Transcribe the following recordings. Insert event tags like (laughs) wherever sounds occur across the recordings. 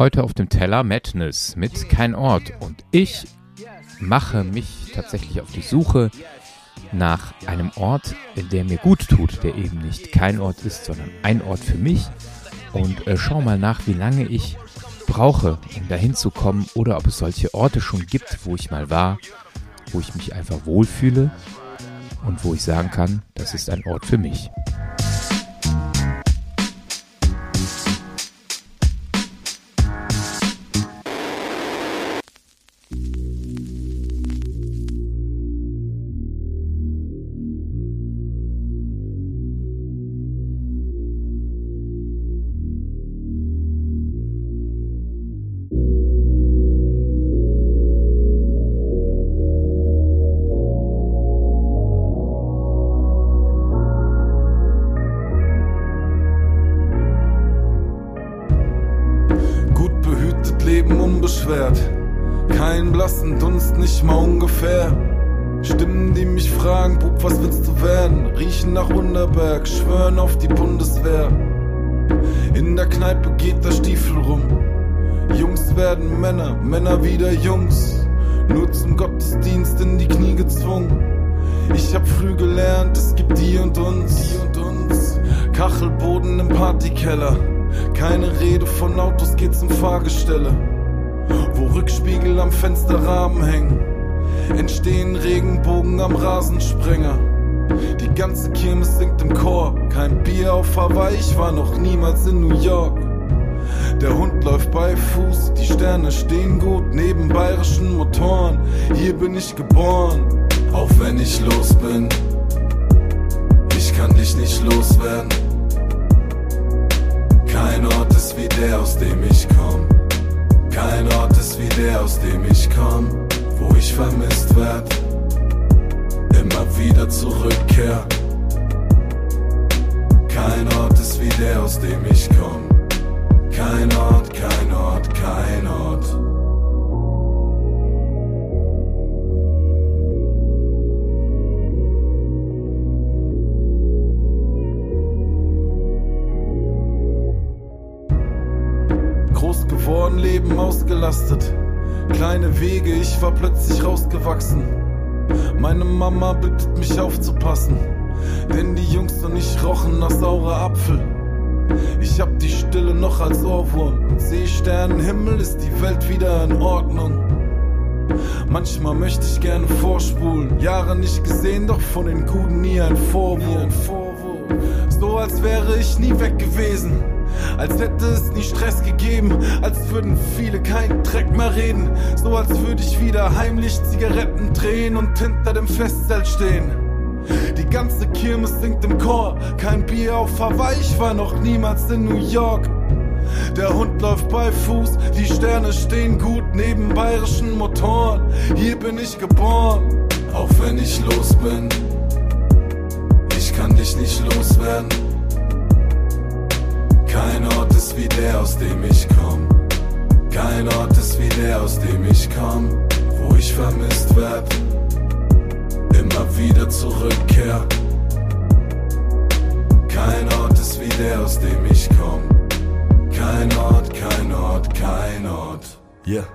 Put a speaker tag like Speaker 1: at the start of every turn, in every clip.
Speaker 1: Heute auf dem Teller Madness mit Kein Ort und ich mache mich tatsächlich auf die Suche nach einem Ort, der mir gut tut, der eben nicht kein Ort ist, sondern ein Ort für mich und äh, schau mal nach, wie lange ich brauche, um dahin zu kommen oder ob es solche Orte schon gibt, wo ich mal war, wo ich mich einfach wohlfühle und wo ich sagen kann, das ist ein Ort für mich.
Speaker 2: Blassen Dunst, nicht mal ungefähr. Stimmen, die mich fragen, Bub, was willst du werden? Riechen nach Unterberg, schwören auf die Bundeswehr. In der Kneipe geht der Stiefel rum. Jungs werden Männer, Männer wieder Jungs. Nur zum Gottesdienst in die Knie gezwungen. Ich hab früh gelernt, es gibt die und uns, die und uns. Kachelboden im Partykeller. Keine Rede von Autos, geht zum Fahrgestelle wo Rückspiegel am Fensterrahmen hängen. Entstehen Regenbogen am Rasensprenger. Die ganze Kirmes singt im Chor. Kein Bier auf Hawaii, ich war noch niemals in New York. Der Hund läuft bei Fuß, die Sterne stehen gut neben bayerischen Motoren. Hier bin ich geboren, auch wenn ich los bin. Ich kann dich nicht loswerden. Kein Ort ist wie der, aus dem ich komm. Kein Ort ist wie der, aus dem ich komm, wo ich vermisst werd. Immer wieder zurückkehr. Kein Ort ist wie der, aus dem ich komm. Kein Ort, kein Ort, kein Ort. Geworden, Leben ausgelastet. Kleine Wege, ich war plötzlich rausgewachsen. Meine Mama bittet mich aufzupassen, denn die Jungs und ich rochen nach saurer Apfel. Ich hab die Stille noch als Ohrwurm und seh Sternenhimmel, ist die Welt wieder in Ordnung. Manchmal möchte ich gerne vorspulen, Jahre nicht gesehen, doch von den Guten nie ein Vorwurf. So als wäre ich nie weg gewesen als hätte es nie Stress gegeben, als würden viele keinen Dreck mehr reden. So als würde ich wieder heimlich Zigaretten drehen und hinter dem Festzelt stehen. Die ganze Kirmes singt im Chor, kein Bier auf Hawaii, ich war noch niemals in New York. Der Hund läuft bei Fuß, die Sterne stehen gut neben bayerischen Motoren. Hier bin ich geboren, auch wenn ich los bin. Ich kann dich nicht loswerden. Ist wie der, aus dem ich komm. Kein Ort ist wie der, aus dem ich komm, wo ich vermisst werd. Immer wieder zurückkehr. Kein Ort ist wie der, aus dem ich komm. Kein Ort, kein Ort, kein Ort. Yeah.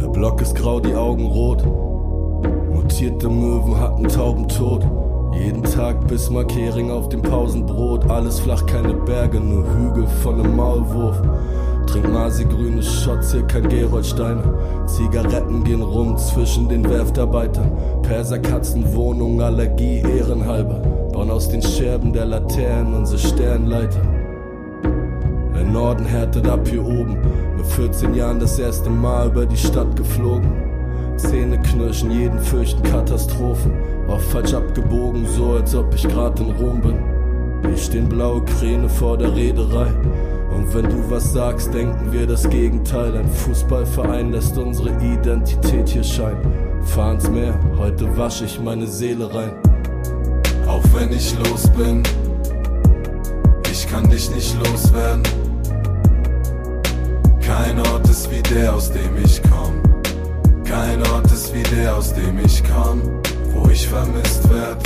Speaker 2: Der Block ist grau, die Augen rot. Mutierte Möwen hatten Tauben tot. Jeden Tag Bismarck-Hering auf dem Pausenbrot. Alles flach, keine Berge, nur Hügel von einem Maulwurf. Trink Masi-grüne Shots, hier kein Geroldsteine. Zigaretten gehen rum zwischen den Werftarbeitern. Perserkatzen, Wohnung, Allergie, ehrenhalber. Bauen aus den Scherben der Laternen unsere Sternleiter. Der Norden härtet ab hier oben. Mit 14 Jahren das erste Mal über die Stadt geflogen. Zähne knirschen, jeden fürchten Katastrophen. Oft falsch abgebogen, so als ob ich grad in Rom bin. Hier stehen blaue Kräne vor der Reederei. Und wenn du was sagst, denken wir das Gegenteil. Ein Fußballverein lässt unsere Identität hier scheinen. Fahren's Meer, heute wasche ich meine Seele rein. Auch wenn ich los bin, ich kann dich nicht loswerden. Kein Ort ist wie der, aus dem ich komm. Kein Ort ist wie der, aus dem ich komm wo ich vermisst werd,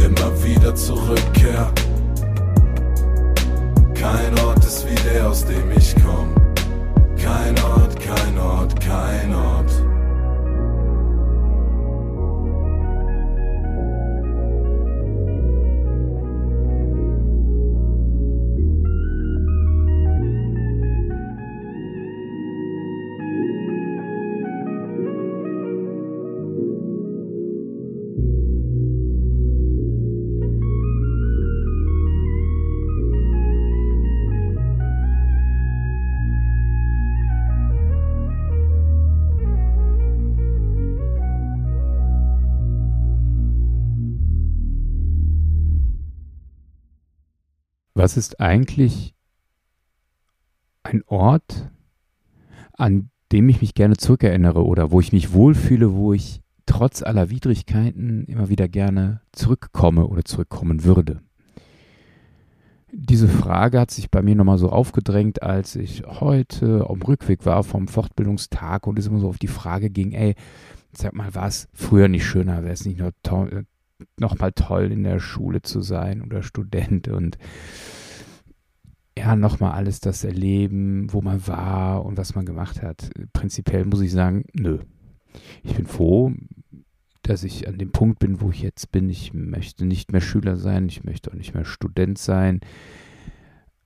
Speaker 2: immer wieder zurückkehr.
Speaker 1: Was ist eigentlich ein Ort, an dem ich mich gerne zurückerinnere oder wo ich mich wohlfühle, wo ich trotz aller Widrigkeiten immer wieder gerne zurückkomme oder zurückkommen würde? Diese Frage hat sich bei mir nochmal so aufgedrängt, als ich heute am Rückweg war vom Fortbildungstag und es immer so auf die Frage ging, ey, sag mal, war es früher nicht schöner, wäre es nicht nochmal toll in der Schule zu sein oder Student und ja, nochmal alles das erleben, wo man war und was man gemacht hat. Prinzipiell muss ich sagen, nö. Ich bin froh, dass ich an dem Punkt bin, wo ich jetzt bin. Ich möchte nicht mehr Schüler sein, ich möchte auch nicht mehr Student sein.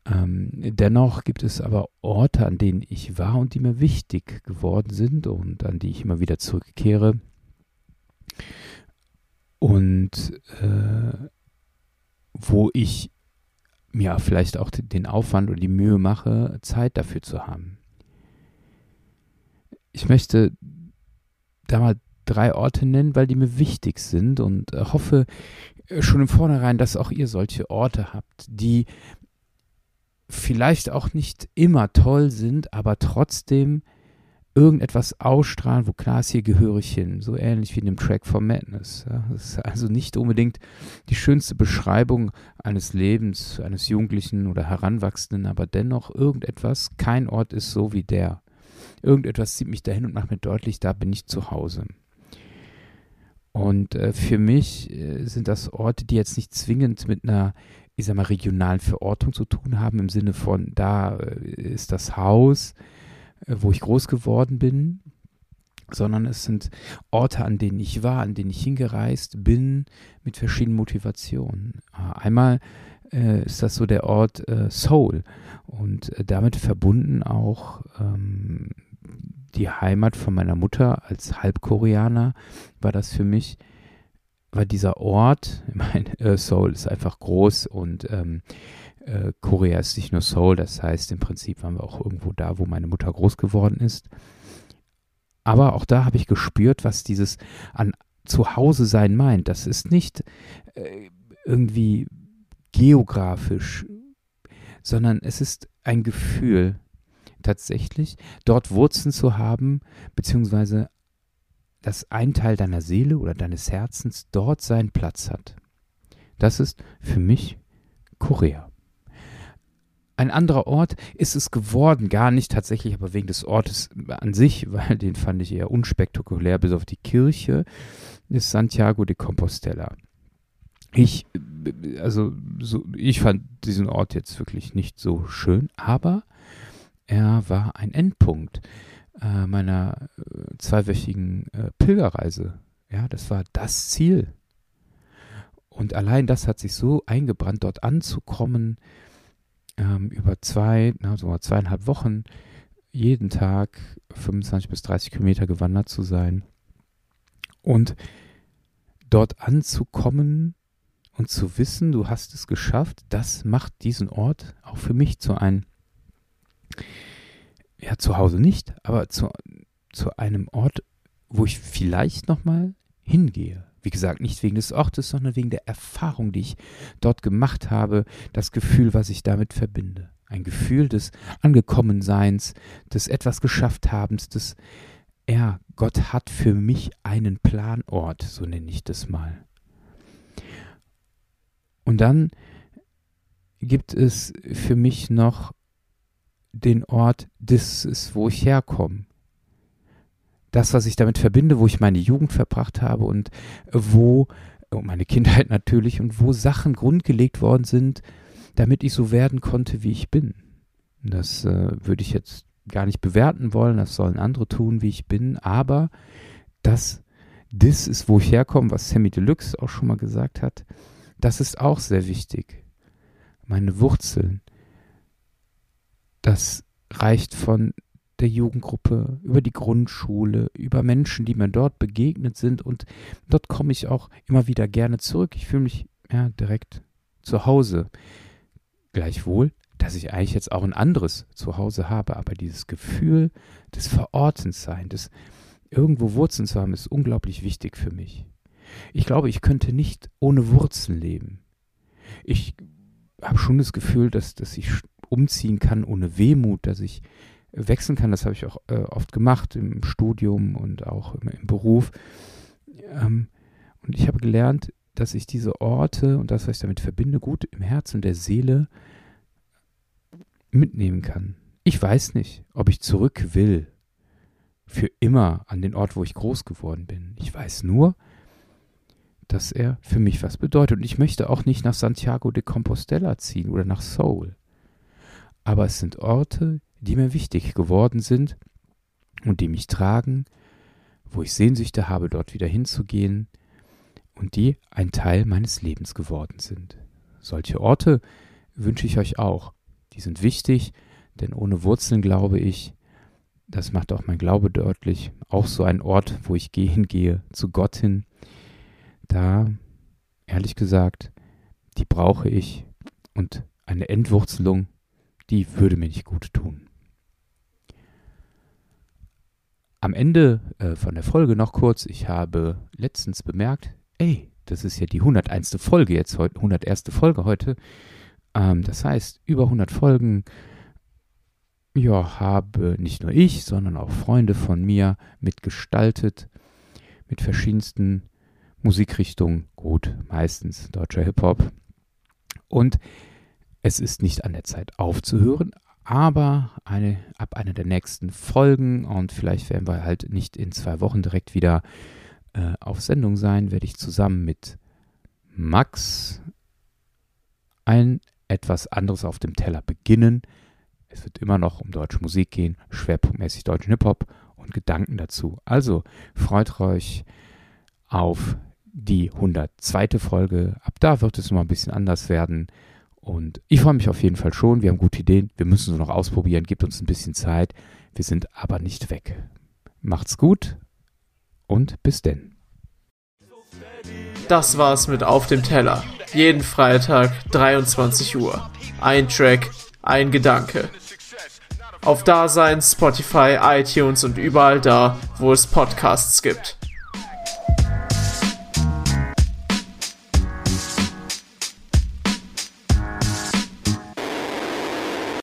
Speaker 1: Ähm, dennoch gibt es aber Orte, an denen ich war und die mir wichtig geworden sind und an die ich immer wieder zurückkehre. Und äh, wo ich mir vielleicht auch den Aufwand und die Mühe mache, Zeit dafür zu haben. Ich möchte da mal drei Orte nennen, weil die mir wichtig sind und äh, hoffe äh, schon im Vornherein, dass auch ihr solche Orte habt, die vielleicht auch nicht immer toll sind, aber trotzdem irgendetwas ausstrahlen, wo klar ist, hier gehöre ich hin. So ähnlich wie in dem Track for Madness. Ja. Das ist also nicht unbedingt die schönste Beschreibung eines Lebens, eines Jugendlichen oder Heranwachsenden, aber dennoch irgendetwas, kein Ort ist so wie der. Irgendetwas zieht mich dahin und macht mir deutlich, da bin ich zu Hause. Und äh, für mich äh, sind das Orte, die jetzt nicht zwingend mit einer, ich sag mal, regionalen Verortung zu tun haben, im Sinne von, da äh, ist das Haus, wo ich groß geworden bin, sondern es sind Orte, an denen ich war, an denen ich hingereist bin, mit verschiedenen Motivationen. Äh, einmal äh, ist das so der Ort äh, Seoul und äh, damit verbunden auch ähm, die Heimat von meiner Mutter als Halbkoreaner war das für mich, war dieser Ort, (laughs) ich meine, äh, Seoul ist einfach groß und ähm, äh, Korea ist nicht nur Seoul, das heißt im Prinzip waren wir auch irgendwo da, wo meine Mutter groß geworden ist. Aber auch da habe ich gespürt, was dieses an Zuhause sein meint. Das ist nicht äh, irgendwie geografisch, sondern es ist ein Gefühl, tatsächlich dort Wurzeln zu haben, beziehungsweise dass ein Teil deiner Seele oder deines Herzens dort seinen Platz hat. Das ist für mich Korea. Ein anderer Ort ist es geworden, gar nicht tatsächlich, aber wegen des Ortes an sich, (laughs) weil den fand ich eher unspektakulär, bis auf die Kirche, ist Santiago de Compostela. Ich, also, so, ich fand diesen Ort jetzt wirklich nicht so schön, aber er war ein Endpunkt äh, meiner äh, zweiwöchigen äh, Pilgerreise. Ja, das war das Ziel. Und allein das hat sich so eingebrannt, dort anzukommen, ähm, über zwei, na, so zweieinhalb Wochen jeden Tag 25 bis 30 Kilometer gewandert zu sein und dort anzukommen und zu wissen, du hast es geschafft, das macht diesen Ort auch für mich zu einem, ja, zu Hause nicht, aber zu, zu einem Ort, wo ich vielleicht nochmal hingehe. Wie gesagt, nicht wegen des Ortes, sondern wegen der Erfahrung, die ich dort gemacht habe, das Gefühl, was ich damit verbinde. Ein Gefühl des Angekommenseins, des etwas geschafft habens, des, ja, Gott hat für mich einen Planort, so nenne ich das mal. Und dann gibt es für mich noch den Ort, das ist, wo ich herkomme das, was ich damit verbinde, wo ich meine Jugend verbracht habe und wo, und meine Kindheit (laughs) natürlich, und wo Sachen grundgelegt worden sind, damit ich so werden konnte, wie ich bin. Das äh, würde ich jetzt gar nicht bewerten wollen, das sollen andere tun, wie ich bin, aber das, das ist, wo ich herkomme, was Sammy Deluxe auch schon mal gesagt hat, das ist auch sehr wichtig. Meine Wurzeln, das reicht von der Jugendgruppe, über die Grundschule, über Menschen, die mir dort begegnet sind und dort komme ich auch immer wieder gerne zurück. Ich fühle mich ja direkt zu Hause. Gleichwohl, dass ich eigentlich jetzt auch ein anderes Zuhause habe, aber dieses Gefühl des Verortensein, des irgendwo Wurzeln zu haben, ist unglaublich wichtig für mich. Ich glaube, ich könnte nicht ohne Wurzeln leben. Ich habe schon das Gefühl, dass, dass ich umziehen kann ohne Wehmut, dass ich wechseln kann. Das habe ich auch äh, oft gemacht im Studium und auch im, im Beruf. Ähm, und ich habe gelernt, dass ich diese Orte und das, was ich damit verbinde, gut im Herzen und der Seele mitnehmen kann. Ich weiß nicht, ob ich zurück will für immer an den Ort, wo ich groß geworden bin. Ich weiß nur, dass er für mich was bedeutet. Und ich möchte auch nicht nach Santiago de Compostela ziehen oder nach Seoul. Aber es sind Orte, die mir wichtig geworden sind und die mich tragen, wo ich Sehnsüchte habe, dort wieder hinzugehen und die ein Teil meines Lebens geworden sind. Solche Orte wünsche ich euch auch. Die sind wichtig, denn ohne Wurzeln glaube ich, das macht auch mein Glaube deutlich, auch so ein Ort, wo ich gehen gehe, zu Gott hin, da, ehrlich gesagt, die brauche ich und eine Entwurzelung, die würde mir nicht gut tun. Am Ende äh, von der Folge noch kurz, ich habe letztens bemerkt, ey, das ist ja die 101. Folge jetzt heute, 101. Folge heute. Ähm, das heißt, über 100 Folgen, ja, habe nicht nur ich, sondern auch Freunde von mir mitgestaltet, mit verschiedensten Musikrichtungen, gut, meistens deutscher Hip-Hop. Und es ist nicht an der Zeit aufzuhören, aber eine, ab einer der nächsten Folgen und vielleicht werden wir halt nicht in zwei Wochen direkt wieder äh, auf Sendung sein, werde ich zusammen mit Max ein etwas anderes auf dem Teller beginnen. Es wird immer noch um deutsche Musik gehen, schwerpunktmäßig deutschen Hip-Hop und Gedanken dazu. Also freut euch auf die 102. Folge. Ab da wird es mal ein bisschen anders werden. Und ich freue mich auf jeden Fall schon. Wir haben gute Ideen. Wir müssen sie noch ausprobieren. Gebt uns ein bisschen Zeit. Wir sind aber nicht weg. Macht's gut und bis denn.
Speaker 3: Das war's mit Auf dem Teller. Jeden Freitag 23 Uhr. Ein Track, ein Gedanke. Auf Dasein, Spotify, iTunes und überall da, wo es Podcasts gibt.